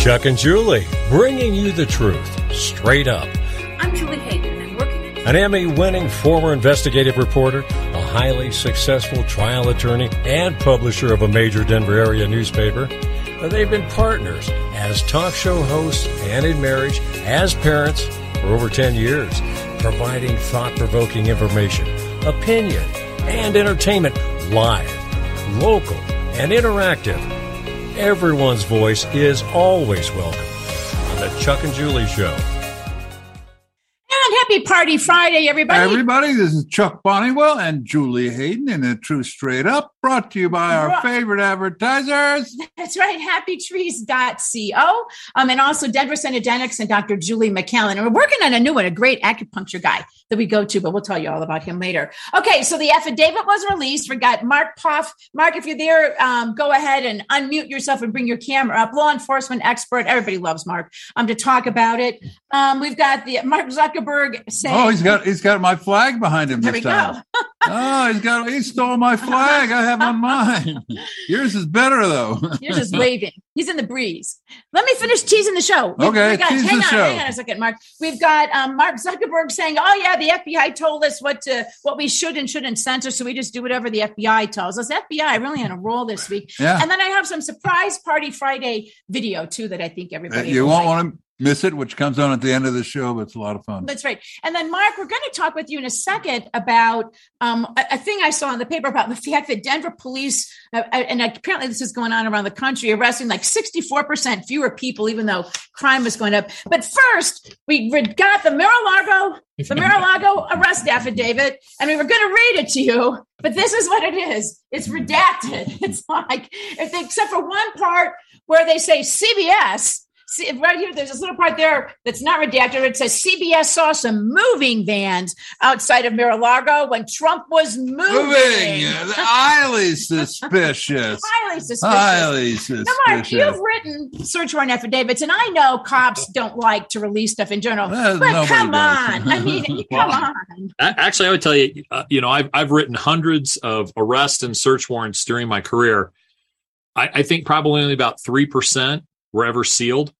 Chuck and Julie, bringing you the truth straight up. I'm Julie Hayden, and working at An Emmy winning former investigative reporter, a highly successful trial attorney, and publisher of a major Denver area newspaper. They've been partners as talk show hosts and in marriage as parents for over 10 years, providing thought provoking information, opinion, and entertainment live, local, and interactive. Everyone's voice is always welcome on the Chuck and Julie Show. And happy Party Friday, everybody. Everybody, this is Chuck Bonniwell and Julie Hayden in a True Straight Up, brought to you by our Right. favorite advertisers. That's right, happytrees.co. Um, and also Denver Synodentics and Dr. Julie McCallan. And we're working on a new one, a great acupuncture guy that we go to, but we'll tell you all about him later. Okay, so the affidavit was released. We got Mark Pfoff. Mark, if you're there, um, go ahead and unmute yourself and bring your camera up. Law enforcement expert. Everybody loves Mark um, to talk about it. Um, we've got the Mark Zuckerberg saying, Oh, he's got he's got my flag behind him There this we time. Oh, he's got he stole my flag. I have on mine. Yours is better though. You're just waving. He's in the breeze. Let me finish teasing the show. We- Okay, got, hang the on, show. hang on a second, Mark. We've got um, Mark Zuckerberg saying, "Oh yeah, the FBI told us what to what we should and shouldn't censor, so we just do whatever the FBI tells us." FBI really on a roll this week. Yeah. And then I have some surprise party Friday video too that I think everybody you will won't like. want to miss it, which comes on at the end of the show, but it's a lot of fun. That's right. And then, Mark, we're going to talk with you in a second about um, a, a thing I saw in the paper about the fact that Denver police, uh, uh, and apparently this is going on around the country, arresting like 64% fewer people, even though crime was going up. But first, we got the Mar-a-Lago, the Mar-a-Lago arrest affidavit, and we were going to read it to you. But this is what it is. It's redacted. It's like, if they, except for one part where they say CBS. See, right here, there's this little part there that's not redacted. It says CBS saw some moving vans outside of Mar-a-Lago when Trump was moving. Moving, highly suspicious. Highly suspicious. Highly Now, Mark, you've written search warrant affidavits, and I know cops don't like to release stuff in general. Well, but come does. on, I mean, come Well, on. Actually, I would tell you, uh, you know, I've I've written hundreds of arrest and search warrants during my career. I, I think probably only about three percent were ever sealed.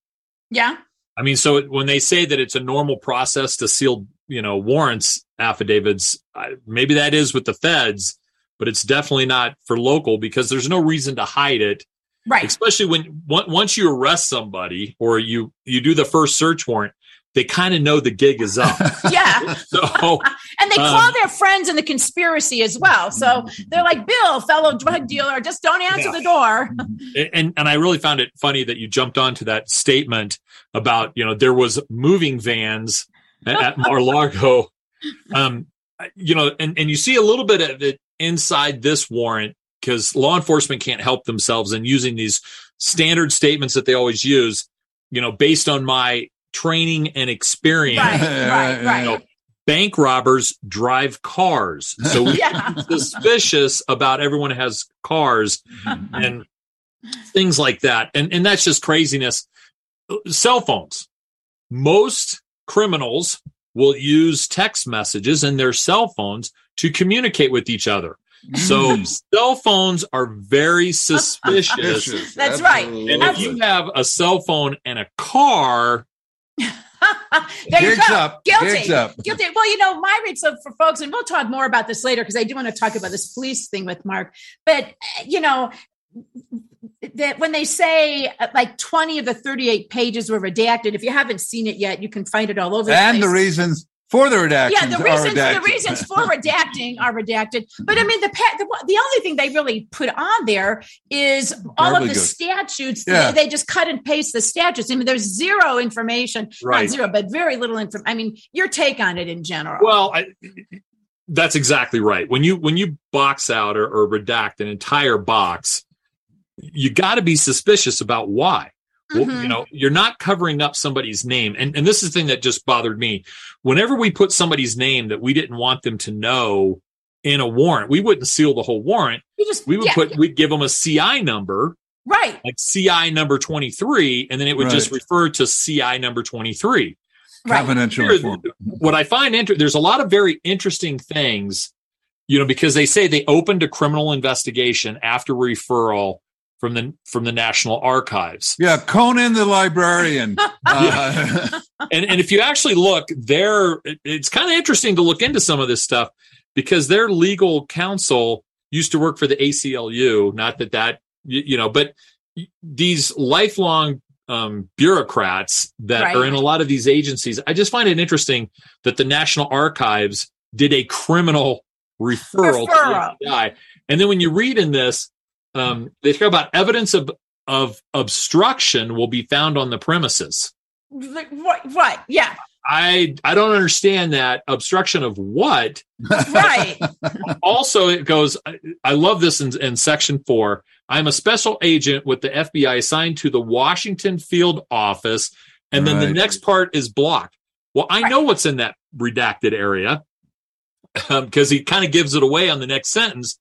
Yeah, I mean, so when they say that it's a normal process to seal, you know, warrants affidavits, I, maybe that is with the feds, but it's definitely not for local because there's no reason to hide it right. especially when once you arrest somebody or you you do the first search warrant they kind of know the gig is up Yeah, so and they Um, call their friends in the conspiracy as well. So they're like, "Bill, fellow drug dealer, just don't answer Yeah. the door." and and i really found it funny that you jumped onto that statement about you know there was moving vans at, mar-lago um you know and and you see a little bit of it inside this warrant because law enforcement can't help themselves in using these standard statements that they always use you know based on my training and experience. Right, right, right. know, bank robbers drive cars. So we Yeah. suspicious about everyone has cars and things like that. And and that's just craziness. Cell phones. Most criminals will use text messages in their cell phones to communicate with each other. So mm. cell phones are very suspicious. Suspicious, That's right. absolutely. and if you have a cell phone and a car there you go. up, Guilty. up. Guilty. Well, you know, my so for folks, and we'll talk more about this later because I do want to talk about this police thing with Mark. But you know, that when they say uh, like 20 of the 38 pages were redacted, if you haven't seen it yet, you can find it all over and the the reasons for the redactions yeah, the are reasons redacted. the reasons for redacting are redacted. But I mean, the the, the only thing they really put on there is all of the good. statutes. Yeah. They, they just cut and paste the statutes. I mean, there's zero information, not Right. zero, but very little information. I mean, your take on it in general. Well, I, that's exactly right. When you when you box out or, or redact an entire box, you got to be suspicious about why. Well, Mhm. you know, you're not covering up somebody's name, and and this is the thing that just bothered me. Whenever we put somebody's name that we didn't want them to know in a warrant, we wouldn't seal the whole warrant. you just We would yeah, put we'd give them a CI number, right. like CI number twenty three, and then it would just refer to CI number twenty three. Right. Confidential Here, what I find interesting, there's a lot of very interesting things, you know, because they say they opened a criminal investigation after referral from the from the National Archives. Yeah, Conan the librarian. uh, and and if you actually look there, it's kind of interesting to look into some of this stuff because their legal counsel used to work for the ACLU. Not that that you, you know, but these lifelong um, bureaucrats that Right. are in a lot of these agencies. I just find it interesting that the National Archives did a criminal referral, Referral. to the FBI. And then when you read in this, um, they talk about evidence of, of obstruction will be found on the premises. Right, right. Yeah. I I don't understand that obstruction of what. Right. Also, it goes. I, I love this in, in section four. I'm a special agent with the FBI assigned to the Washington field office, and then the next part is blocked. Well, I know what's in that redacted area because he kind of gives it away on the next sentence.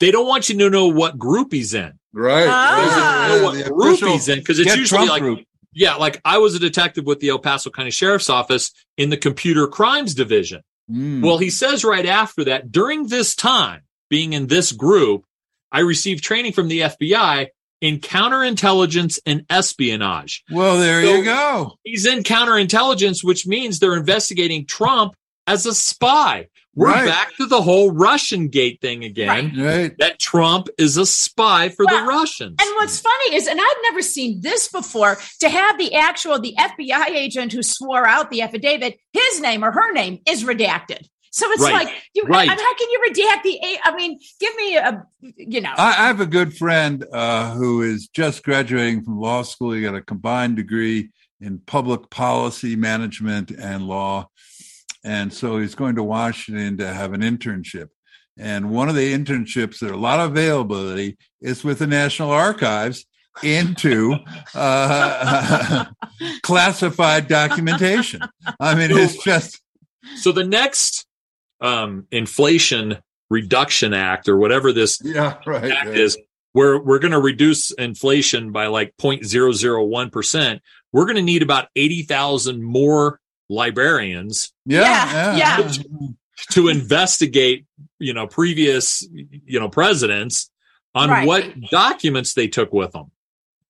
They don't want you to know what group he's in. right. Ah. Know Yeah, what the group official he's in because it's usually Trump like group. yeah, like I was a detective with the El Paso County Sheriff's Office in the Computer Crimes Division. Mm. Well, he says right after that, during this time, being in this group, I received training from the FBI in counterintelligence and espionage. well, there so- you go. He's in counterintelligence, which means they're investigating Trump as a spy. We're Right. back to the whole Russian gate thing again. Right. Right. That Trump is a spy for Well, the Russians. And what's funny is, and I've never seen this before, to have the actual the FBI agent who swore out the affidavit, his name or her name is redacted. So it's Right. like, you, Right. I mean, how can you redact the? I mean, give me a, you know, I, I have a good friend uh, who is just graduating from law school. He got a combined degree in public policy management and law. And so he's going to Washington to have an internship. And one of the internships that are a lot of availability is with the National Archives into uh, classified documentation. I mean, it's just So the next um, Inflation Reduction Act or whatever this yeah, right. act right. is, we're we're going to reduce inflation by like 0.001 percent. We're going to need about eighty thousand more librarians Yeah, Yeah, yeah, to investigate, you know, previous you know presidents on Right. what documents they took with them.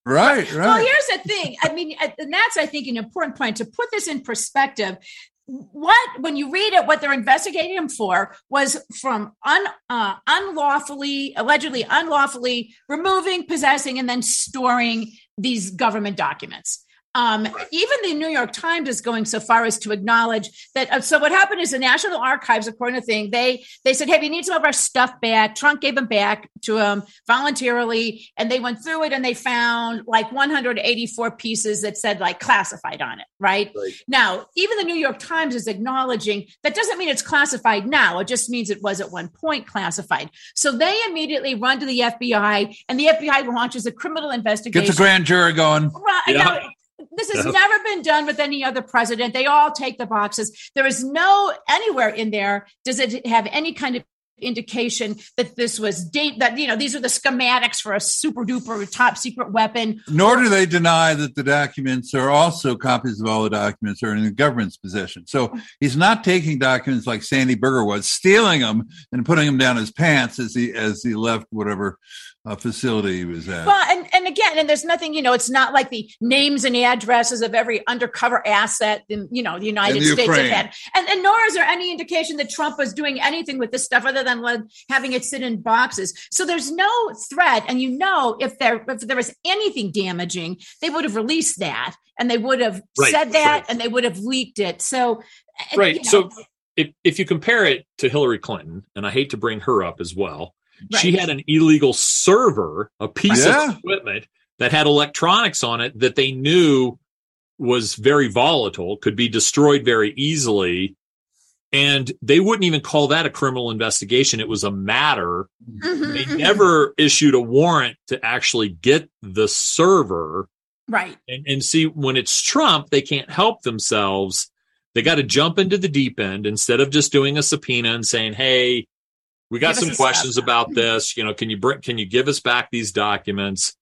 Right, right. Well, here's the thing. I mean, and that's I think an important point to put this in perspective. What when you read it, what they're investigating him for was from un, uh, unlawfully, allegedly unlawfully removing, possessing, and then storing these government documents. Um, even the New York Times is going so far as to acknowledge that. Uh, so what happened is the National Archives, according to thing, they they said, "Hey, we need some of our stuff back." Trump gave them back to him voluntarily, and they went through it and they found like 184 pieces that said like classified on it. Right, Right. now, even the New York Times is acknowledging that doesn't mean it's classified now. It just means it was at one point classified. So they immediately run to the FBI, and the FBI launches a criminal investigation. Get the grand jury going. Right. Yeah. Now, this has never been done with any other president. They all take the boxes. There is no anywhere in there does it have any kind of indication that this was date that you know these are the schematics for a super duper top secret weapon. Nor do they deny that the documents are also copies of all the documents are in the government's possession. So he's not taking documents like Sandy Berger was, stealing them and putting them down his pants as he as he left whatever uh, facility he was at. Well, and, and again, and there's nothing, you know, it's not like the names and addresses of every undercover asset in, you know, the United the States have Ukraine. had. And, and nor is there any indication that Trump was doing anything with this stuff other than like, having it sit in boxes. So there's no threat. And you know, if there if there was anything damaging, they would have released that and they would have Right, said that right. and they would have leaked it. So Right. you know, So if if you compare it to Hillary Clinton, and I hate to bring her up as well, she had an illegal server, a piece Yeah. of equipment that had electronics on it that they knew was very volatile, could be destroyed very easily. And they wouldn't even call that a criminal investigation. It was a matter. mhm, They mhm. never issued a warrant to actually get the server. right. And, and see, when it's Trump, they can't help themselves. They got to jump into the deep end instead of just doing a subpoena and saying, "Hey, we got Give some questions stuff." about this. You know, can you bring, can you give us back these documents?"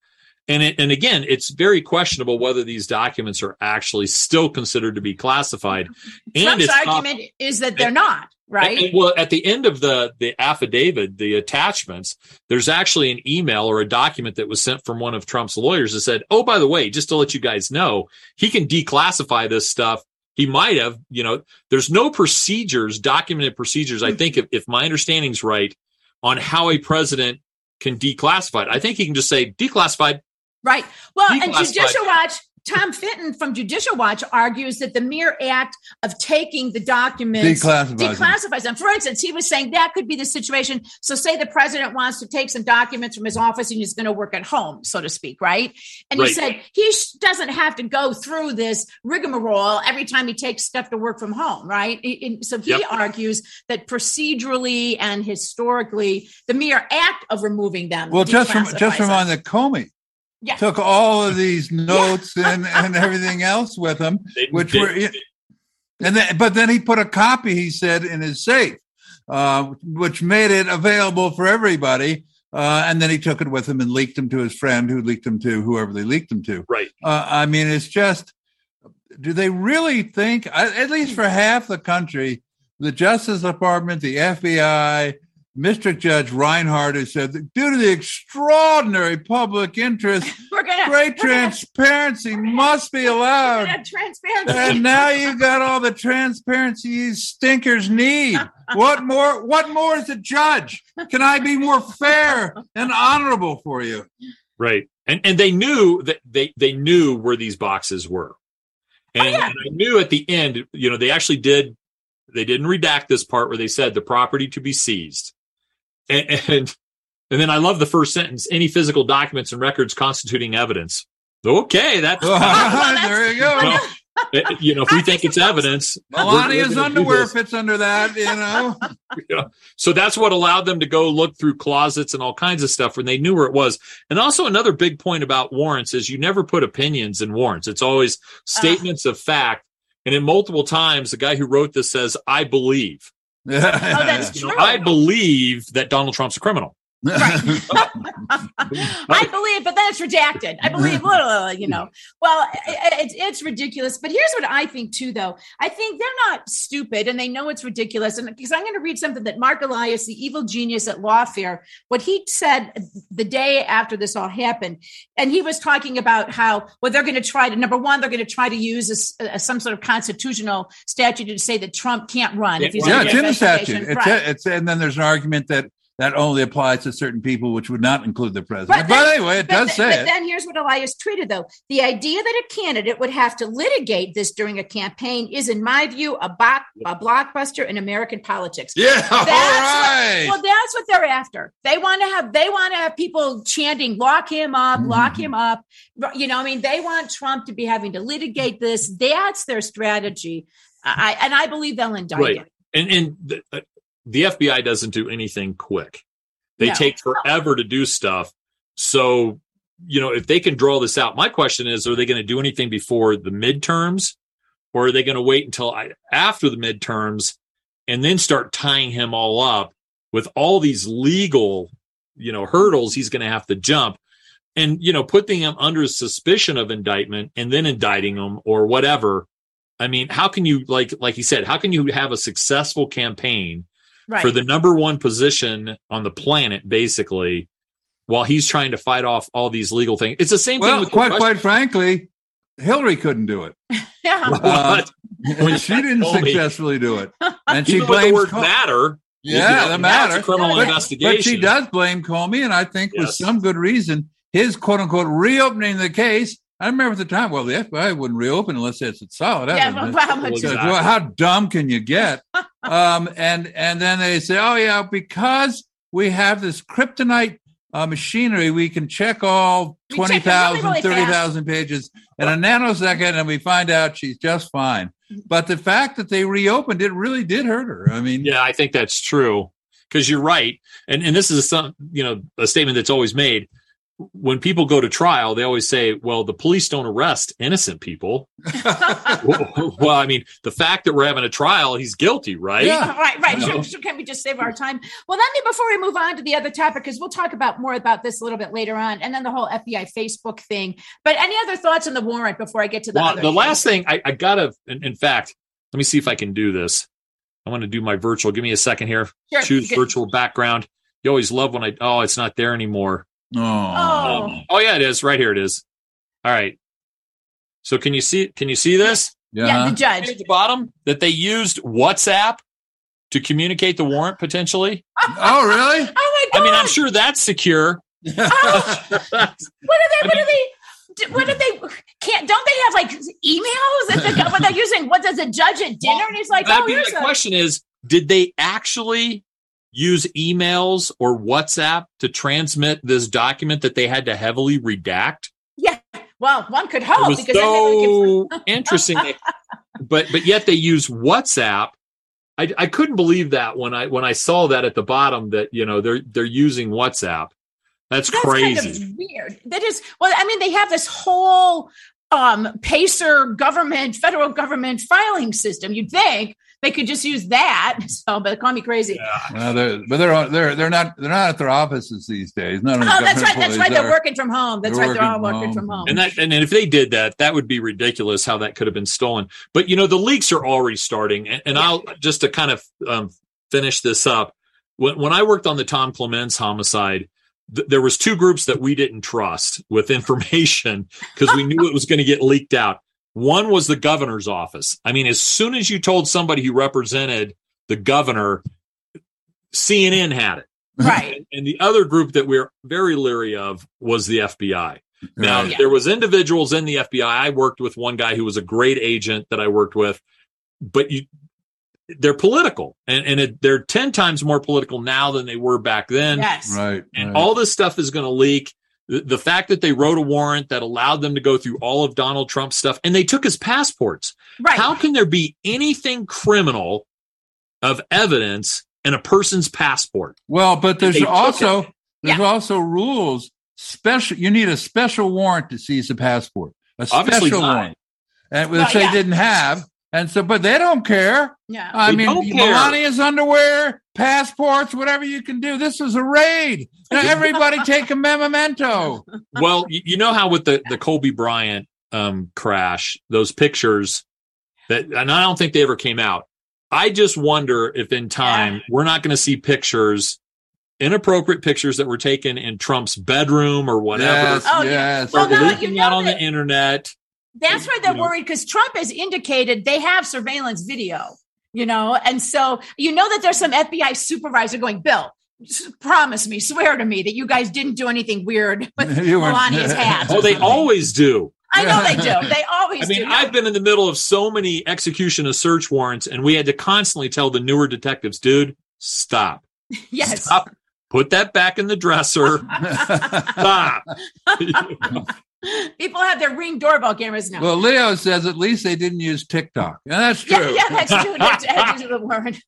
And it, and again, it's very questionable whether these documents are actually still considered to be classified. Mm-hmm. And Trump's it's not- argument is that they're not, right? and- and, well, at the end of the the affidavit, the attachments, there's actually an email or a document that was sent from one of Trump's lawyers that said, "Oh, by the way, just to let you guys know, he can declassify this stuff. He might have, you know, there's no procedures, documented procedures. I hmm. think if, if my understanding's right, on how a president can declassify it. I think he can just say declassified. Right. Well, and Declassified. Judicial Watch, Tom Fitton from Judicial Watch argues that the mere act of taking the documents Declassifies them. declassifies them. For instance, he was saying that could be the situation. So, say the president wants to take some documents from his office and he's going to work at home, so to speak, right? And he said he sh- doesn't have to go through this rigmarole every time he takes stuff to work from home, right? And- so he Yep. argues that procedurally and historically, the mere act of removing them. Well, just from just from them. the Comey Yeah. took all of these notes and, and everything else with him, They- which they- were and then but then he put a copy he said in his safe, uh, which made it available for everybody. Uh, and then he took it with him and leaked them to his friend, who leaked them to whoever they leaked them to. right. Uh, I mean, it's just, do they really think, at least for half the country, the Justice Department, the FBI, District Judge Reinhart has said that due to the extraordinary public interest, we're gonna great we're gonna- transparency must be allowed. transparency. And now you've got all the transparency these stinkers need. What more? What more is a judge? Can I be more fair and honorable for you? Right. And and they knew that they they knew where these boxes were. Oh, and, yeah. and I knew at the end, you know, they actually did they didn't redact this part where they said the property to be seized. And and, and then I love the first sentence, any physical documents and records constituting evidence. Okay, that's that's- there you go. well, you know, if we think it's evidence, we're- we're Melania's underwear fits under that, you know. So that's what allowed them to go look through closets and all kinds of stuff when they knew where it was. And also another big point about warrants is you never put opinions in warrants. It's always statements of fact. And in multiple times, the guy who wrote this says, I believe. Oh, that's You know, true. I believe that Donald Trump's a criminal. I believe, but then it's redacted. I believe, you know. Well, i- i- it's it's ridiculous. But here's what I think too, though. I think they're not stupid, and they know it's ridiculous. And because I'm going to read something that Marc Elias, the evil genius at Lawfare, what he said the day after this all happened, and he was talking about how well they're going to try to number one, they're going to try to use a a- some sort of constitutional statute to say that Trump can't run if he's yeah, it's in the statute. It's, Right. it's and then there's an argument that that only applies to certain people, which would not include the president. But, then- anyway, it but does th- say but it. then here's what Elias tweeted, though: the idea that a candidate would have to litigate this during a campaign is, in my view, a, bo- a blockbuster in American politics. yeah, all That's right. Well, that's what they're after. They want to have they want to have people chanting "lock him up, lock Mm-hmm. him up." You know, I mean, they want Trump to be having to litigate this. That's their strategy. I and I believe they'll indict Right. him. And, and the, uh, the FBI doesn't do anything quick. They No. take forever to do stuff. So, you know, if they can draw this out, my question is, are they going to do anything before the midterms or are they going to wait until I, after the midterms and then start tying him all up with all these legal, you know, hurdles he's going to have to jump and, you know, putting him under suspicion of indictment and then indicting him or whatever. I mean, how can you, like, like he said, how can you have a successful campaign Right. for the number one position on the planet, basically, while he's trying to fight off all these legal things. It's the same thing Well, with quite quite frankly, Hillary couldn't do it. yeah. Uh, What? she didn't successfully me. do it, and she Even with the blames word Co- matter. Yeah, the matter. a criminal But- investigation. But she does blame Comey, and I think with some good reason, his quote unquote reopening the case. I remember at the time, well, the FBI wouldn't reopen unless it's solid Yeah, evidence. well, how much- Exactly. well, how dumb can you get? um, and and then they say, oh yeah, because we have this kryptonite uh, machinery, we can check all We check it 20,000, really, really 30,000 pages in a nanosecond, and we find out she's just fine. But the fact that they reopened it really did hurt her. I mean, Yeah, I think that's true because you're right, and and this is some you know a statement that's always made. When people go to trial, they always say, well, the police don't arrest innocent people. well, I mean, the fact that we're having a trial, he's guilty, right? Yeah. right, right. Should, should, can we just save our time? Well, let me, before we move on to the other topic, because we'll talk about more about this a little bit later on, and then the whole FBI Facebook thing. But any other thoughts on the warrant before I get to the well, The thing? last thing I, I gotta, in, in, fact, let me see if I can do this. I want to do my virtual. Give me a second here. Sure. Choose virtual background. You always love when I, oh, it's not there anymore. Oh. oh. oh yeah, it is. Right here it is. All right. So can you see can you see this? Yeah, yeah the judge. At the bottom that they used WhatsApp to communicate the warrant potentially. oh, really? oh my god. I mean, I'm sure that's secure. oh. what are they what are they what do they can't don't they have like emails that the, what they're using what does a judge at dinner well, and he's like oh, be the question is did they actually use emails or WhatsApp to transmit this document that they had to heavily redact? Yeah. Well, one could hope it was because so interesting. but but yet they use WhatsApp. I, I couldn't believe that when I when I saw that at the bottom that you know they're they're using WhatsApp. That's, That's crazy. Kind of weird. That is well. I mean, they have this whole um, pacer government, federal government filing system. You'd think they could just use that. So, but call me crazy. Yeah. they're, but they're they're they're not they're not at their offices these days. None of oh, that's right. That's right. They're working from home. That's they're right. They're all working home. from home. And that and if they did that, that would be ridiculous. How that could have been stolen. But you know, the leaks are already starting. And, and yeah. I'll just to kind of um, finish this up. When when I worked on the Tom Clements homicide, there was two groups that we didn't trust with information because we knew it was going to get leaked out. One was the governor's office. I mean, as soon as you told somebody who represented the governor, CNN had it. Right. And, and the other group that we're very leery of was the FBI. Now, yeah. there was individuals in the FBI. I worked with one guy who was a great agent that I worked with, but you, they're political and, and it, they're 10 times more political now than they were back then. Yes. Right. And right. all this stuff is going to leak the, fact that they wrote a warrant that allowed them to go through all of Donald Trump's stuff and they took his passports. Right. How can there be anything criminal of evidence in a person's passport? Well, but there's also there's yeah. also rules. Special you need a special warrant to seize a passport. A Obviously special not. warrant. And which well, they yeah. didn't have. And so, but they don't care. Yeah. I they mean, Melania's underwear, passports, whatever you can do. This is a raid. Now everybody take a memento. Well, you know how with the, the Kobe Bryant um, crash, those pictures that, and I don't think they ever came out. I just wonder if in time yeah. we're not going to see pictures, inappropriate pictures that were taken in Trump's bedroom or whatever. Yes, oh, yes. Well, no, leaking out on the internet. That's why they're worried because Trump has indicated they have surveillance video, you know, and so you know that there's some FBI supervisor going, Bill, promise me, swear to me that you guys didn't do anything weird with Melania's hat. Oh, they always do. I know they do. They always I mean, do. I've been in the middle of so many execution of search warrants, and we had to constantly tell the newer detectives, dude, stop. Yes. Stop. Put that back in the dresser. stop. People have their ring doorbell cameras now. Well, Leo says at least they didn't use TikTok. And that's true. Yeah, yeah that's true. That's of the warrant.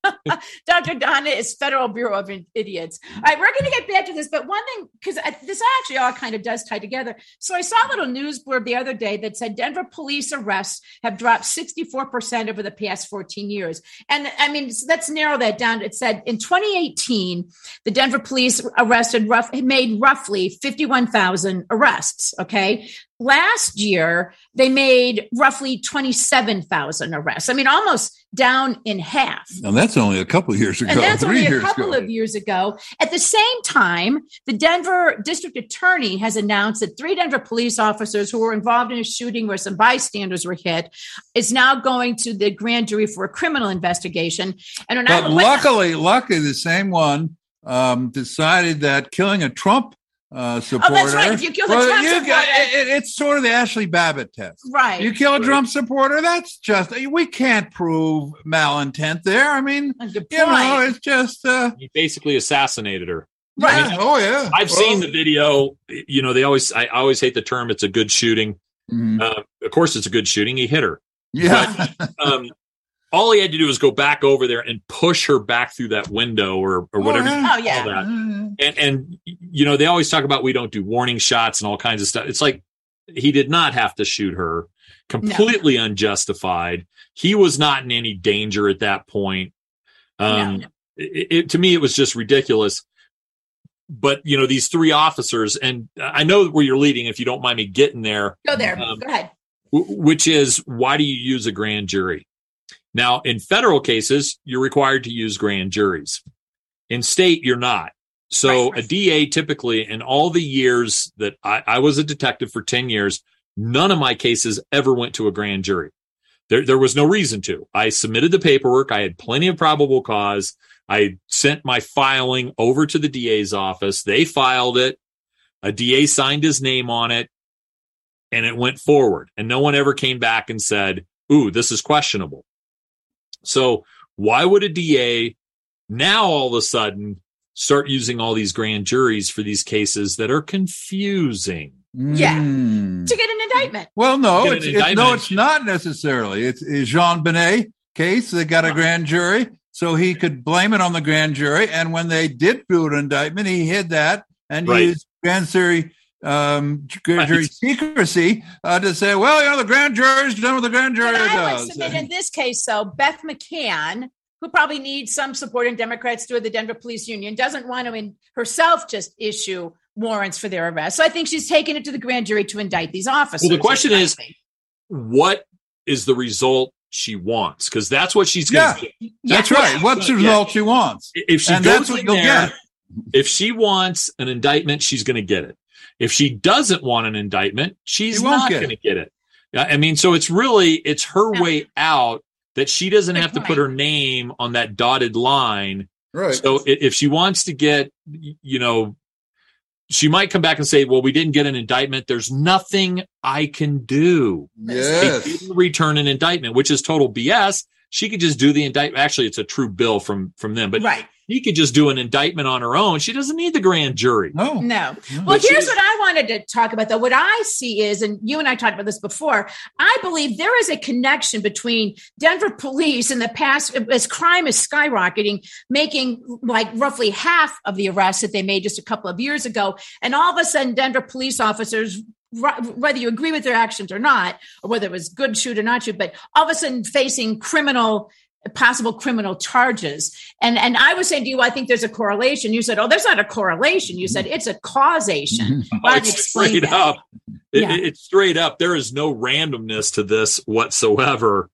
Dr. Donna is Federal Bureau of Idiots. All right, we're going to get back to this, but one thing, because this actually all kind of does tie together. So I saw a little news blurb the other day that said Denver police arrests have dropped 64% over the past 14 years. And I mean, let's narrow that down. It said in 2018, the Denver police arrested rough, made roughly 51,000 arrests. Okay. Last year, they made roughly 27,000 arrests. I mean, almost down in half. And that's only a couple of years ago. And that's only a couple ago. of years ago. At the same time, the Denver district attorney has announced that three Denver police officers who were involved in a shooting where some bystanders were hit is now going to the grand jury for a criminal investigation. And but luckily, luckily, the same one um, decided that killing a Trump uh, supporter. Oh, that's right. If you kill the well, Trump supporter, got, it, it's sort of the Ashley Babbitt test. Right. You kill a right. Trump supporter, that's just we can't prove malintent there. I mean, you know, it's just uh, he basically assassinated her. Right. I mean, oh yeah. I've well, seen the video. You know, they always I always hate the term. It's a good shooting. Mm-hmm. Uh, of course, it's a good shooting. He hit her. Yeah. But, um, all he had to do was go back over there and push her back through that window or, or whatever. Oh, yeah. Oh, yeah. And and you know, they always talk about we don't do warning shots and all kinds of stuff. It's like he did not have to shoot her. Completely no. unjustified. He was not in any danger at that point. Um, no. it, it, to me, it was just ridiculous. But you know, these three officers, and I know where you're leading. If you don't mind me getting there, go there. Um, go ahead. W- which is why do you use a grand jury? Now, in federal cases, you're required to use grand juries. In state, you're not. So right. a DA typically, in all the years that I, I, was a detective for 10 years, none of my cases ever went to a grand jury. There, there was no reason to. I submitted the paperwork. I had plenty of probable cause. I sent my filing over to the DA's office. They filed it. A DA signed his name on it and it went forward. And no one ever came back and said, Ooh, this is questionable. So why would a DA now all of a sudden start using all these grand juries for these cases that are confusing? Yeah, mm. to get an indictment. Well, no, it's, indictment. no, it's not necessarily. It's, it's JonBenet case. They got a grand jury, so he could blame it on the grand jury. And when they did do an indictment, he hid that and right. used grand jury um, grand jury secrecy uh, to say, well, you know, the grand jury's done what the grand jury and I does. Would submit in this case, so Beth McCann, who probably needs some support in Democrats through the Denver Police Union, doesn't want to in herself just issue warrants for their arrest. So I think she's taken it to the grand jury to indict these officers. Well, the question is, what is the result she wants? Because that's what she's going to yeah. That's yeah. right. What's the result she wants? If she and goes in there, if she wants an indictment, she's going to get it. If she doesn't want an indictment, she's not going to get it. I mean, so it's really it's her way out that she doesn't have to put her name on that dotted line. Right. So if she wants to get, you know, she might come back and say, "Well, we didn't get an indictment. There's nothing I can do." Yes. They didn't return an indictment, which is total BS. She could just do the indictment. Actually, it's a true bill from from them, but right. She could just do an indictment on her own. She doesn't need the grand jury. No. No. Well, here's what I wanted to talk about though. What I see is, and you and I talked about this before, I believe there is a connection between Denver police in the past as crime is skyrocketing, making like roughly half of the arrests that they made just a couple of years ago. And all of a sudden, Denver police officers whether you agree with their actions or not, or whether it was good shoot or not shoot, but all of a sudden facing criminal possible criminal charges. And and I was saying to you, I think there's a correlation. You said, oh, there's not a correlation. You said it's a causation. oh, it's straight that. up. It, yeah. it's straight up. There is no randomness to this whatsoever.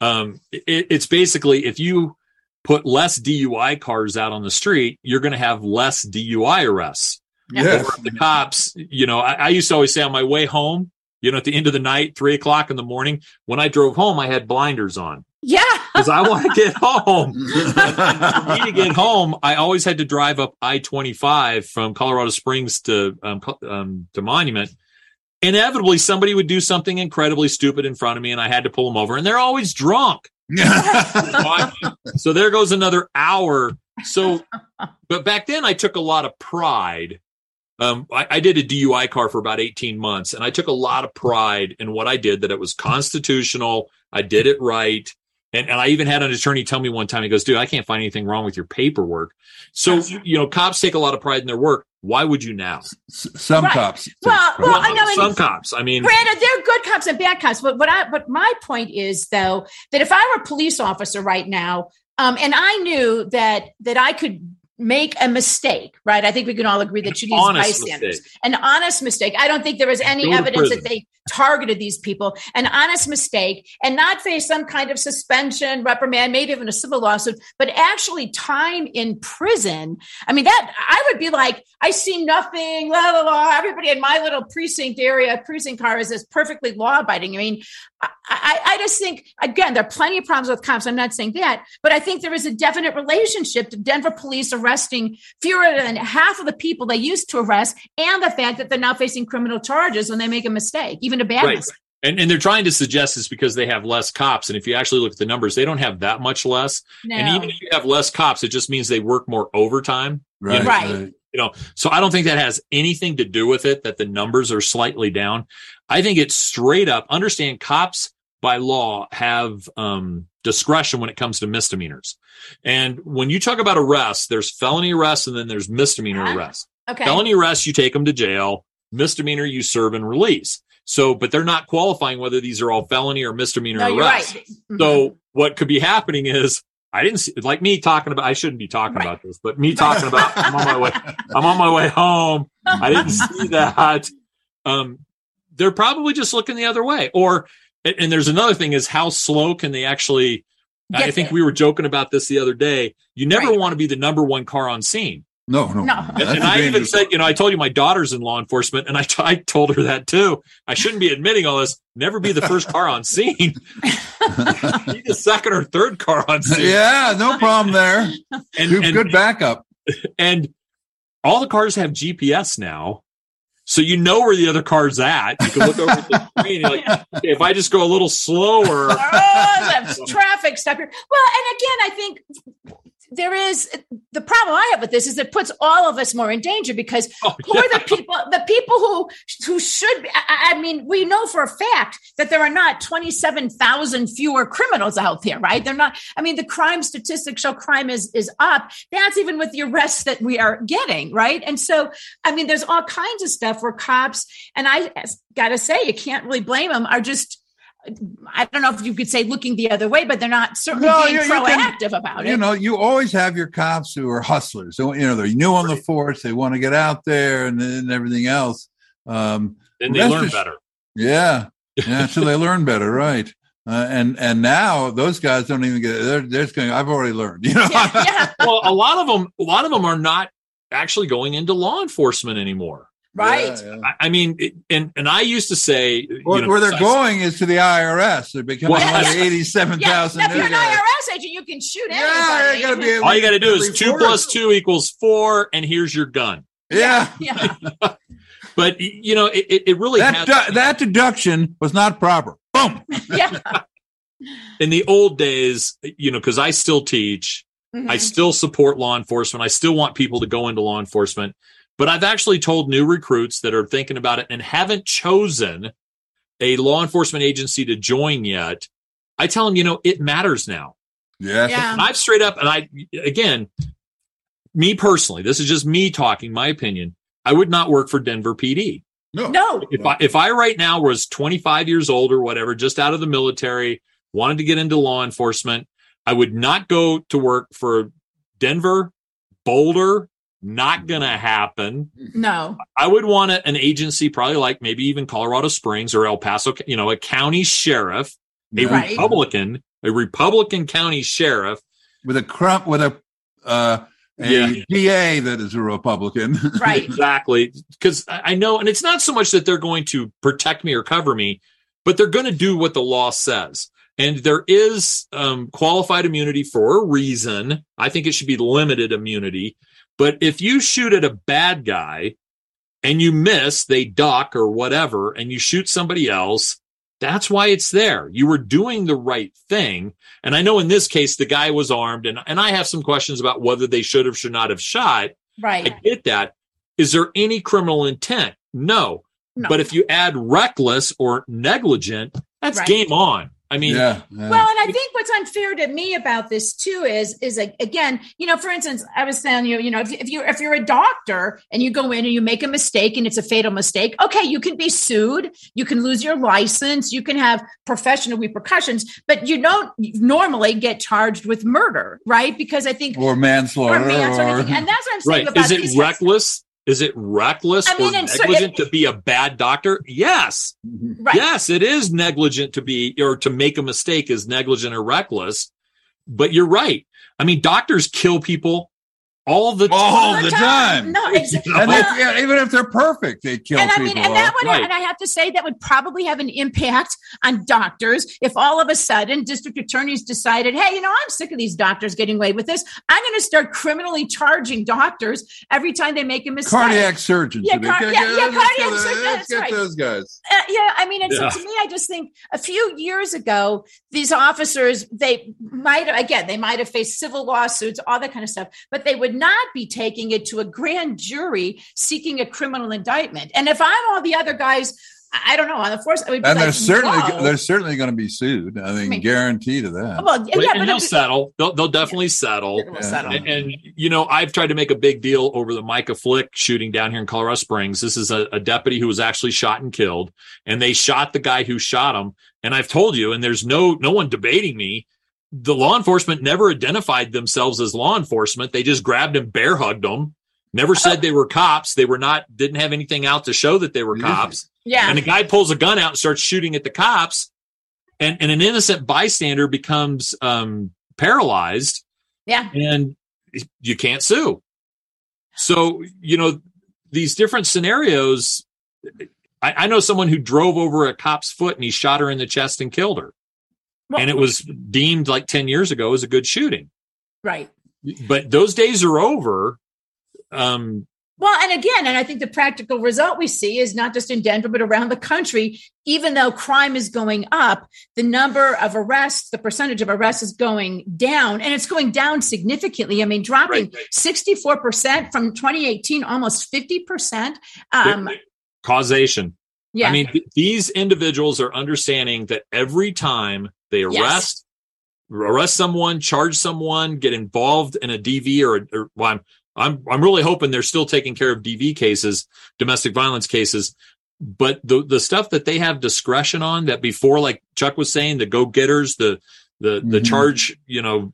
Um, it, it's basically if you put less DUI cars out on the street, you're going to have less DUI arrests. Yes. The cops, you know, I, I used to always say on my way home, you know, at the end of the night, three o'clock in the morning, when I drove home, I had blinders on. Yeah. Because I want to get home. For me to get home, I always had to drive up I 25 from Colorado Springs to, um, um, to Monument. Inevitably, somebody would do something incredibly stupid in front of me, and I had to pull them over, and they're always drunk. so there goes another hour. So, but back then I took a lot of pride. Um, I, I, did a DUI car for about 18 months, and I took a lot of pride in what I did, that it was constitutional. I did it right. And, and I even had an attorney tell me one time, he goes, dude, I can't find anything wrong with your paperwork. So, you know, cops take a lot of pride in their work. Why would you now? some right. cops. Well, well, I know some cops. I mean, granted, they're good cops and bad cops. But what I, but my point is though, that if I were a police officer right now, um, and I knew that, that I could make a mistake, right? I think we can all agree that you need bystanders. An honest mistake. I don't think there was any evidence that they targeted these people. An honest mistake and not face some kind of suspension, reprimand, maybe even a civil lawsuit, but actually time in prison. I mean, that I would be like, I see nothing, la la la. Everybody in my little precinct area, precinct car is perfectly law abiding. I mean, I, I, I just think again, there are plenty of problems with cops. I'm not saying that, but I think there is a definite relationship to Denver police arresting fewer than half of the people they used to arrest, and the fact that they're now facing criminal charges when they make a mistake, even a bad right. And, and they're trying to suggest this because they have less cops. And if you actually look at the numbers, they don't have that much less. No. And even if you have less cops, it just means they work more overtime. Right. You know, right. You know, so I don't think that has anything to do with it that the numbers are slightly down. I think it's straight up understand cops by law have um, discretion when it comes to misdemeanors. And when you talk about arrests, there's felony arrests and then there's misdemeanor Uh-huh. arrests. Okay. Felony arrests, you take them to jail. Misdemeanor, you serve and release. So, but they're not qualifying whether these are all felony or misdemeanor no, arrests. right. Mhm. So what could be happening is I didn't see like me talking about I shouldn't be talking Right. about this, but me talking about I'm on my way I'm on my way home. I didn't see that. Um they're probably just looking the other way. Or and there's another thing is how slow can they actually I think there. we were joking about this the other day. You never Right. want to be the number one car on scene. No, no. No. And, That's and a I even dangerous said, you know, I told you my daughter's in law enforcement, and I, t- I told her that too. I shouldn't be admitting all this. Never be the first car on scene. be the second or third car on scene. yeah, no problem there. And, Good, and, good backup. and all the cars have GPS now. So you know where the other car's at. You can look over the screen. and Like, okay, if I just go a little slower, oh, traffic stop here. Well, and again, I think there is the problem I have with this is it puts all of us more in danger because oh, who yeah. are the people the people who who should be I, I mean we know for a fact that there are not 27,000 fewer criminals out there right? They're not I mean the crime statistics show crime is is up. That's even with the arrests that we are getting right? And so I mean there's all kinds of stuff where cops and I got to say you can't really blame them are just I don't know if you could say looking the other way, but they're not certainly No, being you- you can- proactive about it. You know, you always have your cops who are hustlers. So, you know, they're new on the force. They want to get out there and then everything else. Um, then they learn ass- better. yeah, yeah. So they learn better, right? Uh, and and now those guys don't even get. They're they're just going. I've already learned. You know. yeah, yeah, Well, a lot of them, a lot of them are not actually going into law enforcement anymore. Right. Yeah, yeah. I, I mean, it- and and I used to say, you Where, know, where they're I- going is to the IRS. They're becoming Well, one of the yeah. eighty-seven Yeah, if you're an IRS agent, you can shoot Yeah, anybody. you gotta be able- all you got to do is two Report. plus two equals four, and here's your gun. Yeah, yeah, But you know, it, it- it really that has, du- that deduction was not proper. Boom. yeah. in the old days, you know, because I still teach, Mhm. I still support law enforcement. I still want people to go into law enforcement. But I've actually told new recruits that are thinking about it and haven't chosen a law enforcement agency to join yet. I tell them, you know, it matters now. Yes. Yeah. And I've straight up, and I, again, me personally, this is just me talking, my opinion. I would not work for Denver PD. no, If I, if I right now was 25 years old or whatever, just out of the military, wanted to get into law enforcement, I would not go to work for Denver, Boulder, not going to happen. no. I would want a, an agency, probably like maybe even Colorado Springs or El Paso, you know, a county sheriff, a Right. Republican, a Republican county sheriff. With a crump with a uh, a Yeah. DA that is a Republican. Right. Exactly. Because I I know, and it's not so much that they're going to protect me or cover me, but they're going to do what the law says. And there is um, qualified immunity for a reason. I think it should be limited immunity. But if you shoot at a bad guy and you miss, they duck or whatever, and you shoot somebody else, that's why it's there. You were doing the right thing. And I know in this case, the guy was armed, and, and I have some questions about whether they should have, should not have shot. Right. I get that. Is there any criminal intent? No. No. But if you add reckless or negligent, that's Right. game on. I mean, yeah. yeah. Well, and I think what's unfair to me about this too is is like, again, you know, for instance, I was telling you, you know, if, if you if you're a doctor and you go in and you make a mistake and it's a fatal mistake, okay, you can be sued, you can lose your license, you can have professional repercussions, but you don't normally get charged with murder, right? Because I think or manslaughter. or manslaughter, or- and that's what I'm saying right. about Is it these guys. reckless? Is it reckless I mean, or and so negligent it- to be a bad doctor? Yes. Mm-hmm. Right. Yes, it is negligent to be or to make a mistake is negligent or reckless. But you're right. I mean, doctors kill people all the All time. the time. No, exactly. and Well, yeah, even if they're perfect, they kill and I mean, and that would, Right. and I have to say, that would probably have an impact on doctors if all of a sudden district attorneys decided, hey, you know, I'm sick of these doctors getting away with this. I'm going to start criminally charging doctors every time they make a mistake. cardiac surgeons. Yeah, car- yeah, yeah, let's cardiac surgeons, Let's get right. those guys. Uh, yeah, I mean, and Yeah. so to me, I just think a few years ago, these officers, they might, again, they might have faced civil lawsuits, all that kind of stuff, but they would not be taking it to a grand jury seeking a criminal indictment. And if I'm all the other guys I don't know on the force. I would be and like, they're certainly whoa. they're certainly going to be sued. I think mean- guarantee to that. well, yeah, Well, yeah, and but they'll it- settle. They'll, they'll definitely settle. We'll Yeah. settle. And, and, you know, I've tried to make a big deal over the Micah Flick shooting down here in Colorado Springs. This is a, a deputy who was actually shot and killed, and they shot the guy who shot him. And I've told you, and there's no no one debating me. The law enforcement never identified themselves as law enforcement. They just grabbed and bear hugged them. Never said they were cops. They were not. Didn't have anything out to show that they were cops. yeah, And the guy pulls a gun out and starts shooting at the cops, and, and an innocent bystander becomes um, paralyzed yeah, and you can't sue. So, you know, these different scenarios. I, I know someone who drove over a cop's foot and he shot her in the chest and killed her. Well- and it was deemed like 10 years ago as a good shooting. right. But those days are over. Um, Well, and again, and I think the practical result we see is not just in Denver, but around the country. Even though crime is going up, the number of arrests, the percentage of arrests is going down, and it's going down significantly. I mean, dropping Right. 64% from 2018, almost 50%. Um, causation. yeah. I mean, th- these individuals are understanding that every time they Yes. arrest, arrest someone, charge someone, get involved in a DV or, or well, I'm, I'm, I'm really hoping they're still taking care of DV cases, domestic violence cases. But the, the stuff that they have discretion on that before, like Chuck was saying, the go getters, the, the, the Mhm. charge, you know,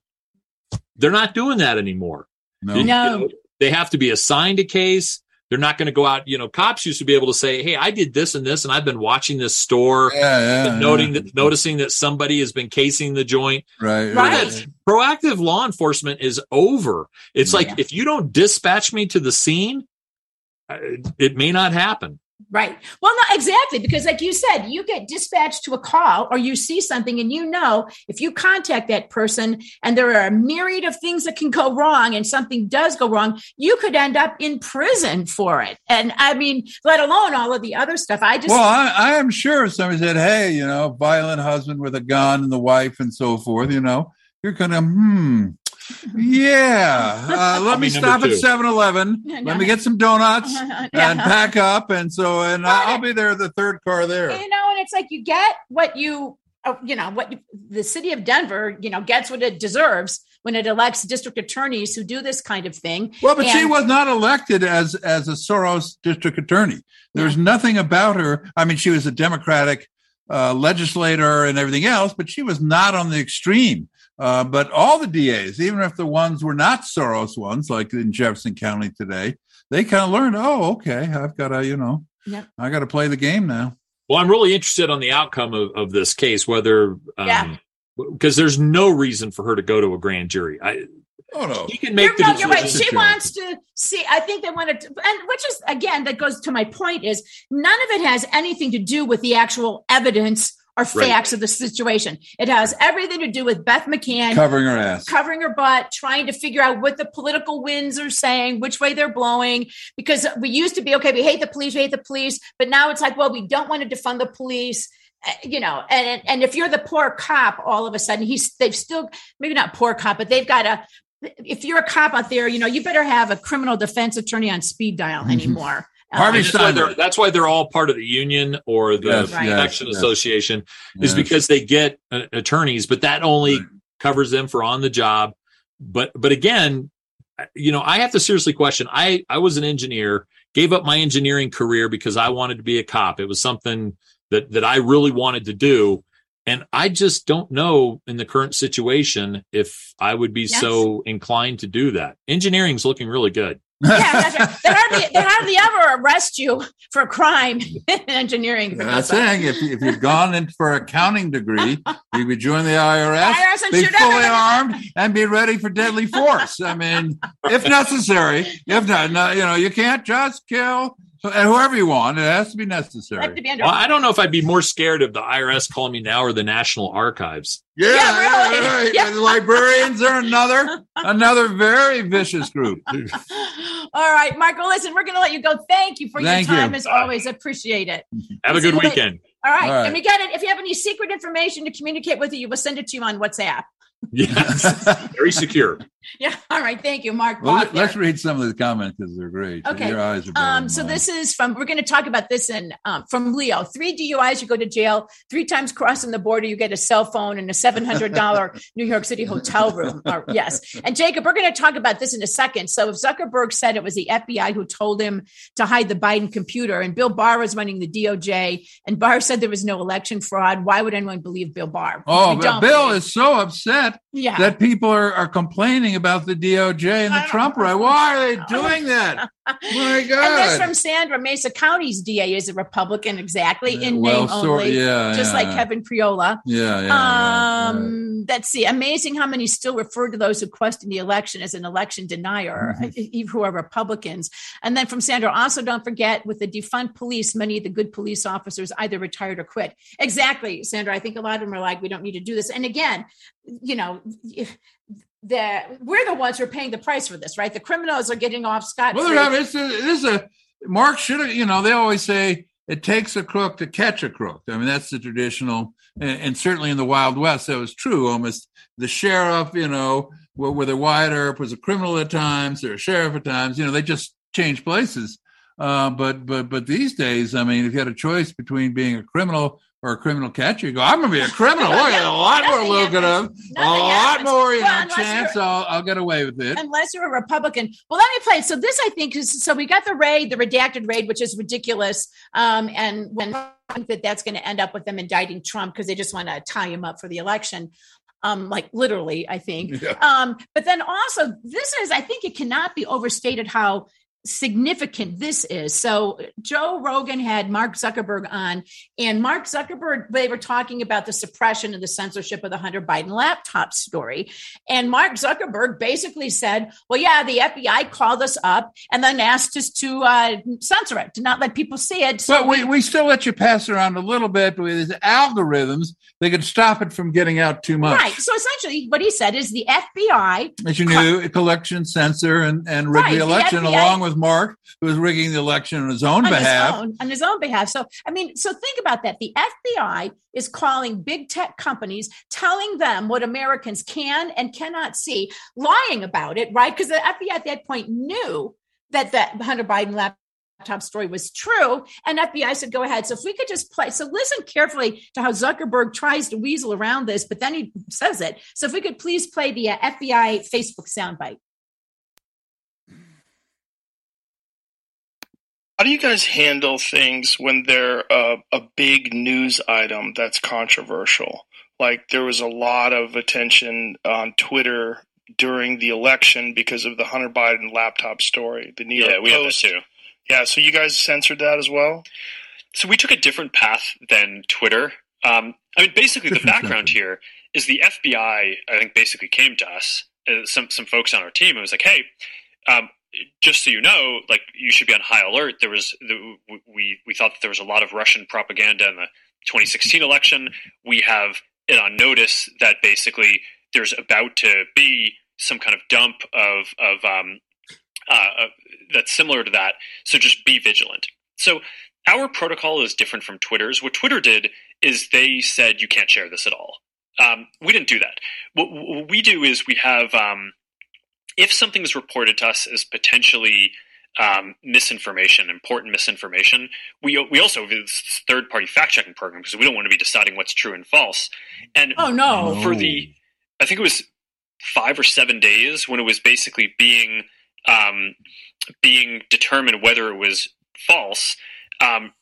they're not doing that anymore. no. You know, they have to be assigned a case. They're not going to go out. You know, cops used to be able to say, "Hey, I did this and this, and I've been watching this store, Yeah, yeah, noting yeah. that, noticing that somebody has been casing the joint." right, Right. Proactive law enforcement is over. It's like if you don't dispatch me to the scene, uh, it may not happen. Right. Well, not exactly, because like you said, you get dispatched to a call or you see something and you know if you contact that person and there are a myriad of things that can go wrong and something does go wrong, you could end up in prison for it. And I mean, let alone all of the other stuff. I just Well, I, I am sure somebody said, "Hey, you know, violent husband with a gun and the wife and so forth," you know, you're gonna, hmm, yeah. Uh, let I'll me be number stop at two. 7-Eleven. Yeah, Let me get some donuts and Yeah. pack up, and so, and But- I'll be there the third car there. you know, and it's like you get what you, uh, you know, what you, the city of Denver, you know, gets what it deserves when it elects district attorneys who do this kind of thing. Well, but she was not elected as as a Soros district attorney. There's nothing about her. I mean, she was a Democratic uh, legislator and everything else, but she was not on the extreme. Uh, but all the DAs, even if the ones were not Soros ones, like in Jefferson County today, they kind of learned, oh, okay, I've got to, you know, Yep. I got to play the game now. Well, I'm really interested on the outcome of, of this case, whether um, Yeah. because there's no reason for her to go to a grand jury. I, Oh no, she can make You're, the no, decision. you're right. She wants to see. I think they wanted to, and which is again that goes to my point is none of it has anything to do with the actual evidence Right. facts of the situation. It has everything to do with Beth McCann covering her ass. covering her butt, trying to figure out what the political winds are saying, which way they're blowing. Because we used to be okay, we hate the police, we hate the police, but now it's like, well, we don't want to defund the police. Uh, You know, and and if you're the poor cop, all of a sudden he's they've still maybe not poor cop, but they've got a. If you're a cop out there, you know you better have a criminal defense attorney on speed dial Mhm. anymore. Harvey Um, that's, why Steinberg. they're, that's why they're all part of the union or the Yes, Right. yes, Protection yes, Association is yes. because they get uh, attorneys, but that only Right. covers them for on the job. But but again, you know, I have to seriously question. I I was an engineer, gave up my engineering career because I wanted to be a cop. It was something that that I really wanted to do. And I just don't know in the current situation if I would be Yes. so inclined to do that. Engineering's looking really good. Yeah, that's right. They hardly, they hardly ever arrest you for a crime in engineering. That's saying if, if you've gone in for an accounting degree, you would join the IRS, IRS be fully armed, and be ready for deadly force. I mean, if necessary, if not, no, you know, you can't just kill Uh, whoever you want. It has to be necessary. to be under Well, I don't know if I'd be more scared of the IRS calling me now or the National Archives. Yeah, Yeah, yeah, really. right. Yeah. The librarians are another another very vicious group. All right, Michael. listen, we're going to let you go. Thank you for Thank your you. time as always. Appreciate it. Have a good weekend. All right. All right. And we got it. If you have any secret information to communicate with you, we'll send it to you on WhatsApp. Yes, very secure. Yeah. All right. Thank you, Mark. Well, let, us read some of the comments because they're great. Okay. Your eyes are Um, so mine. this is from we're going to talk about this in um, from Leo. Three DUIs, you go to jail. Three times crossing the border, you get a cell phone and a seven hundred dollar New York City hotel room. Or, yes, and Jacob, we're going to talk about this in a second. So if Zuckerberg said it was the FBI who told him to hide the Biden computer, and Bill Barr was running the DOJ, and Barr said there was no election fraud, why would anyone believe Bill Barr? Oh, but Bill believe- is so upset yeah. that people are, are complaining about the DOJ and the Trump right. Why are they doing that? My And this from Sandra Mesa County's DA is a Republican, exactly in well, name sort- only, yeah, just yeah, like Kevin Priola. Yeah, yeah. yeah, Um, let's see. Amazing how many still refer to those who question the election as an election denier, Mm-hmm. who are Republicans. And then from Sandra, also don't forget with the defunct police, many of the good police officers either retired or quit. Exactly, Sandra. I think a lot of them are like, we don't need to do this. And again, you know, if the we're the ones who are paying the price for this, right? The criminals are getting off scot Well, having, it's a, it is a Mark should have. You know, they always say it takes a crook to catch a crook. I mean, that's the traditional, and, and certainly in the Wild West, that was true. Almost the sheriff, you know, wh- whether Wyatt Earp was a criminal at times or a sheriff at times, you know, they just changed places. Uh, but but but these days, I mean, if you had a choice between being a criminal or a criminal catcher, you go, I'm going to be a criminal. Look, a lot more lucrative, a lot more, you know, chance. I'll, I'll get away with it. unless you're a Republican. Well, let me play. So this, I think, is so we got the raid, the redacted raid, which is ridiculous. Um, and when I think that that's going to end up with them indicting Trump because they just want to tie him up for the election. Um, like literally, I think. Yeah. Um, but then also, this is, I think, it cannot be overstated how significant this is. So Joe Rogan had Mark Zuckerberg on, and Mark Zuckerberg, they were talking about the suppression and the censorship of the Hunter Biden laptop story. And Mark Zuckerberg basically said, well, yeah, the FBI called us up and then asked us to uh, censor it, to not let people see it. So But we, we still let you pass around a little bit with these algorithms. They could stop it from getting out too much. Right. So essentially, what he said is the FBI As you knew, collection, censor, and, and rig Right, the the election, FBI along with Mark, who was rigging the election on his own on behalf. his own on his own behalf. So I mean, so think about that. The FBI is calling big tech companies, telling them what Americans can and cannot see, lying about it, right? Because the FBI at that point knew that that Hunter Biden laptop story was true, and FBI said, "Go ahead." So if we could just play, so listen carefully to how Zuckerberg tries to weasel around this, but then he says it. So if we could please play the uh, FBI Facebook soundbite. How do you guys handle things when they're uh, a big news item that's controversial? Like there was a lot of attention on Twitter during the election because of the Hunter Biden laptop story. The New Yeah, York we had that Post. too. Yeah, so you guys censored that as well. So we took a different path than Twitter. Um, I mean, basically, the background here is the FBI. I think basically came to us, uh, some some folks on our team, and was like, "Hey, um, just so you know, like you should be on high alert." There was the, we we thought that there was a lot of Russian propaganda in the 2016 election. We have it on notice that basically there's about to be some kind of dump of of um, uh, that's similar to that. So just be vigilant. So our protocol is different from Twitter's. What Twitter did is they said you can't share this at all. Um, we didn't do that. What, what we do is we have um, if something is reported to us as potentially um, misinformation, important misinformation, we we also have this third party fact checking program because we don't want to be deciding what's true and false. And Oh no! for the I think it was five or seven days when it was basically being um, being determined whether it was false. Um,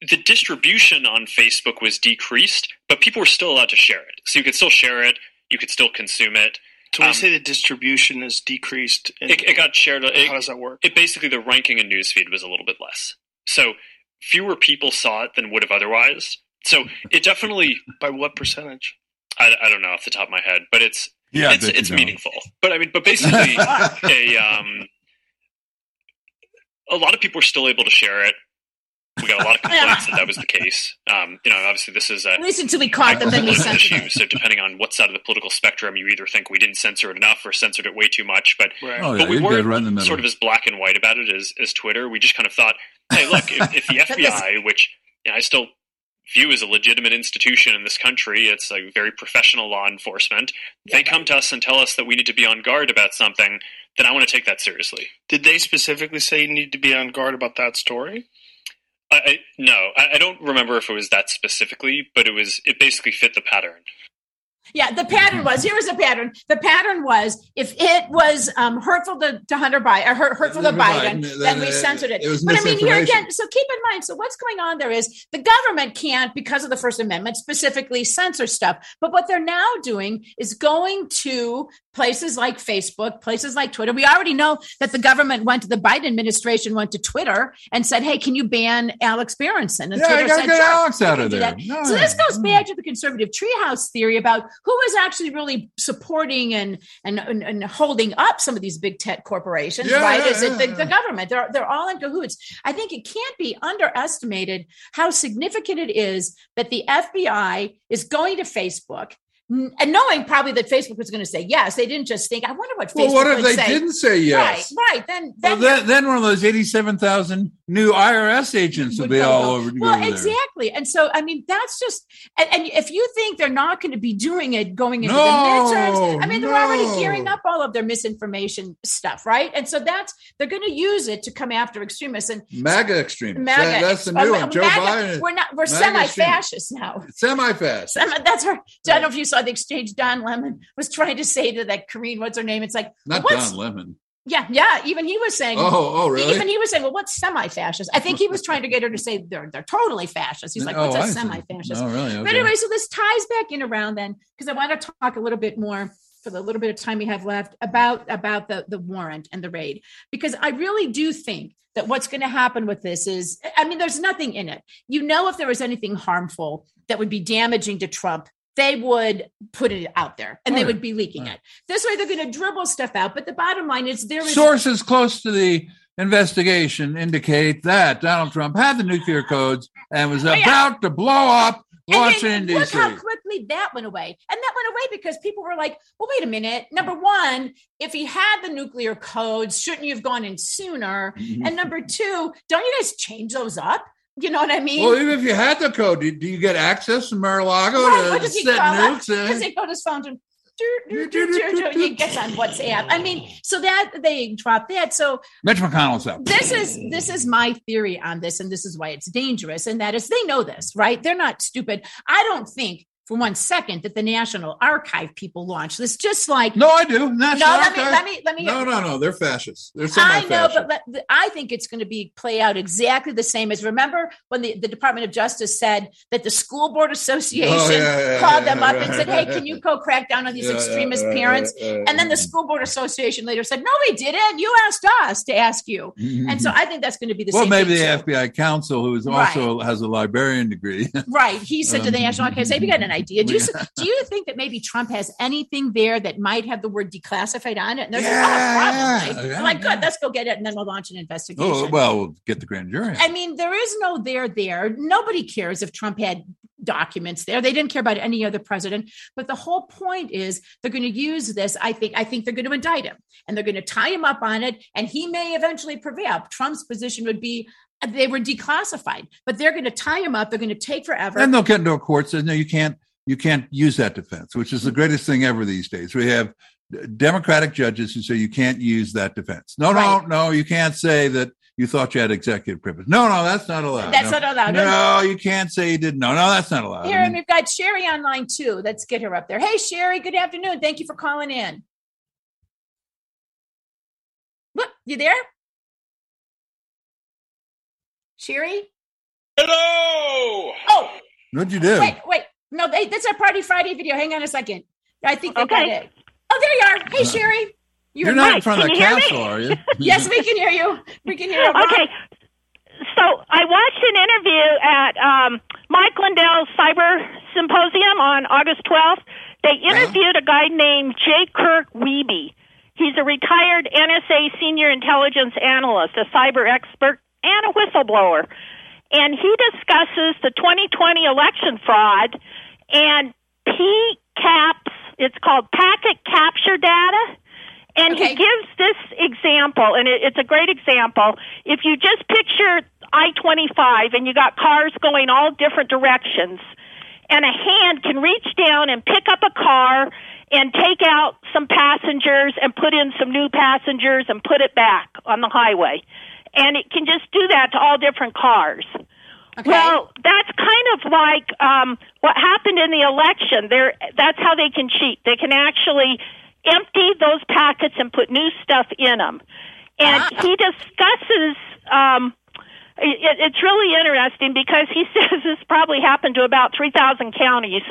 the distribution on Facebook was decreased, but people were still allowed to share it. So you could still share it, you could still consume it. So when Um, you say the distribution is decreased, in- It, it got shared. It, how does that work? it basically the ranking in newsfeed was a little bit less. So fewer people saw it than would have otherwise. So it definitely, By what percentage? I, I don't know off the top of my head, but it's Yeah, it's it's meaningful. But I mean, but basically, a um, a lot of people were still able to share it. We got a lot of complaints that that was the case. Um, you know, obviously this is a At least until we caught them, then we censored issue. it. So depending on what side of the political spectrum, you either think we didn't censor it enough or censored it way too much. But Right. Oh, yeah, but we weren't right in sort of as black and white about it as, as Twitter. We just kind of thought, hey, look, if, if the FBI, which you know, I still view as a legitimate institution in this country. It's like very professional law enforcement. They come to us and tell us that we need to be on guard about something. Then I want to take that seriously. Did they specifically say you need to be on guard about that story? I, I no, I, I don't remember if it was that specifically, but it was. It basically fit the pattern. Yeah, the pattern was here was the pattern. The pattern was if it was um, hurtful to, to Hunter Biden or hurt, hurtful to Biden, Biden, then we then, uh, censored it. it but I mean, here misinformation. again, so keep in mind. So what's going on there is the government can't, because of the First Amendment, specifically censor stuff. But what they're now doing is going to places like Facebook, places like Twitter. We already know that the government went to the Biden administration, went to Twitter and said, "Hey, can you ban Alex Berenson?" And Yeah, Twitter said, get "Sure, Alex out of there. No, so this goes no. back to the conservative treehouse theory about who is actually really supporting and and, and, and holding up some of these big tech corporations, Yeah, right? yeah, Is it the, the government? They're they're all in cahoots. I think it can't be underestimated how significant it is that the FBI is going to Facebook. And knowing probably that Facebook was going to say yes, they didn't just think. I wonder what Facebook would say. Well, what if they say. didn't say yes? Right, right. Then, Well, then then, then one of those 87,000 new IRS agents will would be all over. Well, over there. exactly. And so, I mean, that's just, and, and if you think they're not going to be doing it going into No, the midterms, I mean, they're already gearing up all of their misinformation stuff, right? And so that's, they're going to use it to come after extremists and MAGA extremists. MAGA. That- that's the uh, new one. Joe MAGA, Biden, We're not, we're semi-fascist now. Semi-fascist. Semi- That's her. I don't know if you saw the exchange Don Lemon was trying to say to that Karine, what's her name? It's like, Not Don Lemon. yeah, yeah. Even he was saying, Oh, oh, really? even he was saying, well, what's semi-fascist? I think he was trying to get her to say they're, they're totally fascist. He's like, oh, what's a I see. semi-fascist? Oh, really? But anyway, so this ties back in around then because I want to talk a little bit more for the little bit of time we have left about about the the warrant and the raid because I really do think that what's going to happen with this is I mean there's nothing in it. You know if there was anything harmful that would be damaging to Trump they would put it out there and they would be leaking Right. it. This way they're going to dribble stuff out but the bottom line is there is Sources close to the investigation indicate that Donald Trump had the nuclear codes and was Oh, yeah. about to blow up Washington, look how quickly that went away. And that went away because people were like, well, wait a minute. Number one, if he had the nuclear codes, shouldn't you have gone in sooner? Mm-hmm. And number two, don't you guys change those up? You know what I mean? Well, even if you had the code, do, do you get access to Mar-a-Lago Right, to set nukes? Because go to his phone and he gets on WhatsApp. I mean, so that they dropped that. So Mitch McConnell's out. this is this is my theory on this, and this is why it's dangerous. And that is they know this, right? They're not stupid. I don't think for one second that the National Archive people launched this. Just like No, I do. National no, let me let me let me. No, no, no. They're fascists. They're I know, but let, I think it's going to be play out exactly the same as remember when the, the Department of Justice said that the School Board Association Oh, yeah, yeah, called yeah, them up yeah, and said, "Hey, can you go crack down on these extremist parents?" And then the. School Board Association later said, "No, we didn't. You asked us to ask you." And so I think that's going to be the well, same. maybe the too. FBI counsel, who is also has a librarian degree. Right. He said to the Um, National Archives, "Have you got an idea? Do you yeah. do you think that maybe Trump has anything there that might have the word declassified on it?" And they're Yeah, like, "Oh, probably." yeah, I'm like, yeah. "Good, let's go get it, and then we'll launch an investigation." oh, well, we'll get the grand jury. I mean, there is no there there. Nobody cares if Trump had documents there. They didn't care about any other president. But the whole point is they're going to use this. I think. I think they're going to indict him, and they're going to tie him up on it, and he may eventually prevail. Trump's position would be they were declassified, but they're going to tie him up. They're going to take forever. And they'll get into a court says, no, you can't, you can't use that defense, which is the greatest thing ever these days. We have Democratic judges who say you can't use that defense. No, Right. no, no, you can't say that you thought you had executive privilege. No, no, that's not allowed. That's no, not allowed. No, you can't say you didn't. No, no, that's not allowed. Here, I and mean, we've got Sherry online too. Let's get her up there. Hey, Sherry. Good afternoon. Thank you for calling in. Look, you there? Sherry? Hello. Oh, what'd you do? Wait, wait. No, they, that's our Party Friday video. Hang on a second. I think they got it. Oh, there you are. Hey, Sherry. You're not in Mike, front of can the you me? castle, are you? Yes, we can hear you. We can hear you. Okay. So I watched an interview at um, Mike Lindell's Cyber Symposium on August 12th. They interviewed a guy named J. Kirk Wiebe. He's a retired NSA senior intelligence analyst, a cyber expert, and a whistleblower. And he discusses the 2020 election fraud and PCAPs, it's called packet capture data. And Okay. he gives this example, and it, it's a great example. If you just picture I 25 and you got cars going all different directions, and a hand can reach down and pick up a car and take out some passengers and put in some new passengers and put it back on the highway. And it can just do that to all different cars. Okay. Well, that's kind of like um, what happened in the election. There, that's how they can cheat. They can actually empty those packets and put new stuff in them. And Ah. he discusses. Um, it, it's really interesting because he says this probably happened to about three thousand counties,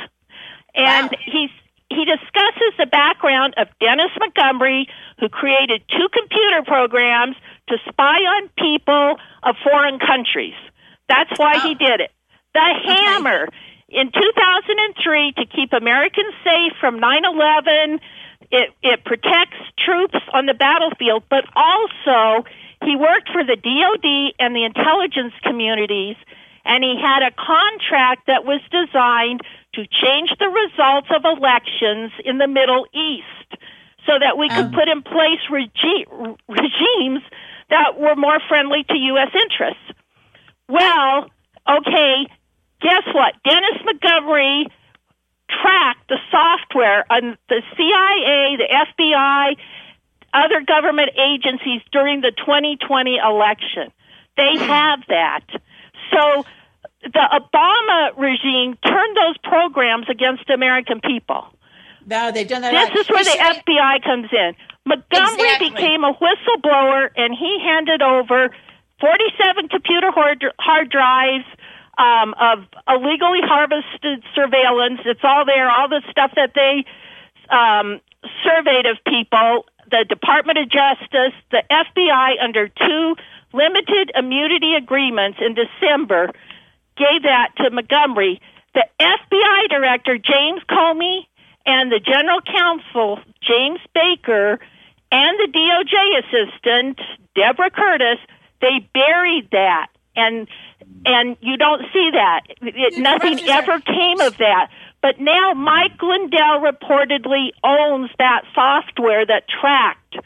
and Wow. he's he discusses the background of Dennis Montgomery, who created two computer programs to spy on people of foreign countries. That's why he did it. The hammer in 2003 to keep Americans safe from 9/11. It it protects troops on the battlefield, but also he worked for the DoD and the intelligence communities, and he had a contract that was designed to change the results of elections in the Middle East, so that we could Um. put in place regi- regimes that were more friendly to U.S. interests. Well, okay, guess what? Dennis Montgomery tracked the software on the CIA, the FBI, other government agencies during the 2020 election. They hmm. have that. So the Obama regime turned those programs against American people. No, they've done that. This right. is where the FBI comes in. Montgomery Exactly. became a whistleblower, and he handed over 47 computer hard, hard drives um, of illegally harvested surveillance. It's all there, all the stuff that they um, surveyed of people. The Department of Justice, the FBI, under two limited immunity agreements in December, gave that to Montgomery. The FBI director, James Comey, and the general counsel, James Baker, and the DOJ assistant, Deborah Curtis, they buried that. And and you don't see that. It, nothing ever came of that. But now Mike Lindell reportedly owns that software that tracked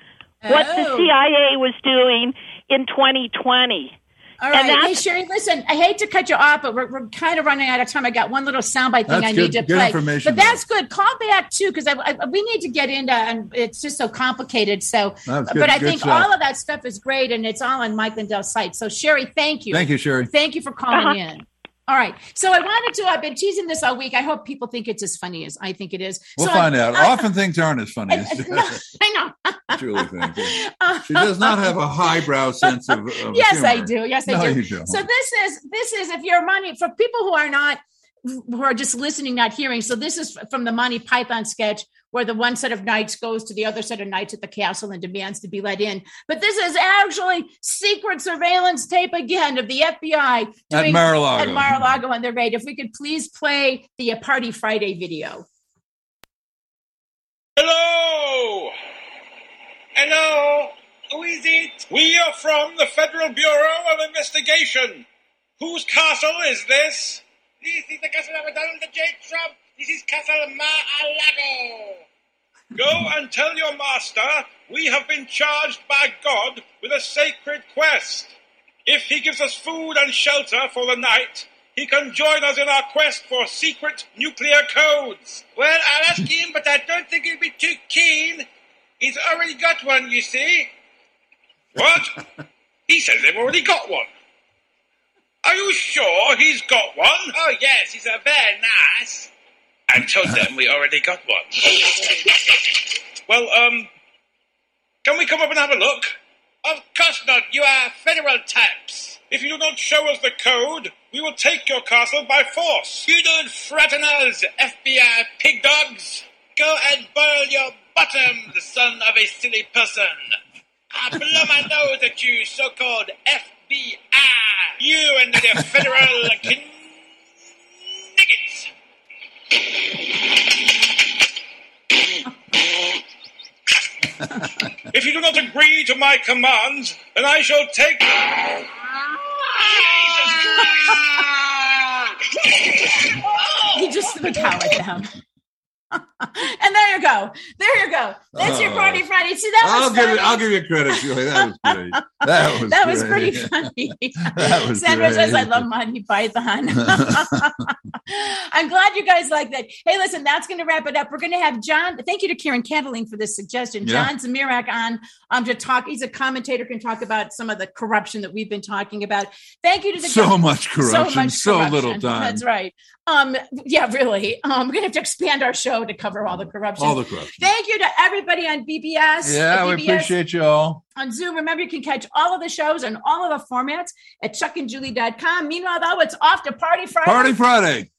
what the Oh. CIA was doing in 2020. All And right. Hey, Sherry, listen, I hate to cut you off, but we're, we're kind of running out of time. I got one little soundbite thing That's I good- need to good play. information, But that's good. Call back too, because I, I, we need to get into and it's just so complicated. So, good- but I good think stuff. all of that stuff is great and it's all on Mike Lindell's site. So, Sherry, thank you. Thank you, Sherry. Thank you for calling Uh-huh. in. All right. So I wanted to, I've been teasing this all week. I hope people think it's as funny as I think it is. We'll So find I- out. I- Often things aren't as funny I, as I know. Julie thinks. Uh, she does not have a highbrow sense of, of yes, I do. Yes, I No, do. you don't. So this is this is if your money for people who are not who are just listening, not hearing. So this is from the Monty Python sketch where the one set of knights goes to the other set of knights at the castle and demands to be let in. But this is actually secret surveillance tape again of the FBI At doing- Mar-a-Lago. At Mar-a-Lago on their raid. If we could please play the Party Friday video. Hello! Hello? Who is it? We are from the Federal Bureau of Investigation. Whose castle is this? This is the castle of Donald J. Trump. This is Castle Mar-a-Lago. Go and tell your master we have been charged by God with a sacred quest. If he gives us food and shelter for the night, he can join us in our quest for secret nuclear codes. Well, I'll ask him, but I don't think he'll be too keen. He's already got one, you see. What? he says they've already got one. Are you sure he's got one? Oh, yes, he's a very nice. I told them we already got one. well, um, can we come up and have a look? Of course not. You are federal types. If you do not show us the code, we will take your castle by force. You don't threaten us, FBI pig dogs. Go and boil your bottom, the son of a silly person. I blow my nose at you, so-called FBI. You and the federal kniggets. If you do not agree to my commands, then I shall take. He just threw the towel down. and there you go. There you go. That's your Oh. party Friday. See that was I'll give funny. it. I'll give you credit, Julie. That was great. That was that was pretty funny. That was Sandra says, "I great. love Monty Python." I'm glad you guys like that. Hey, listen, that's going to wrap it up. We're going to have John. Thank you to Kieran Candling for this suggestion. Yeah. John Zmirak on um to talk. He's a commentator. Can talk about some of the corruption that we've been talking about. Thank you to the So much corruption, so, corruption. little time. That's right. Um, yeah, really. Um, we're gonna have to expand our show to cover all the corruption. All the corruption. Thank you to everybody on BBS. Yeah, we appreciate you all. on Zoom. Remember, you can catch all of the shows and all of the formats at chuckandjulie.com. Meanwhile, though, it's off to Party Friday. Party Friday.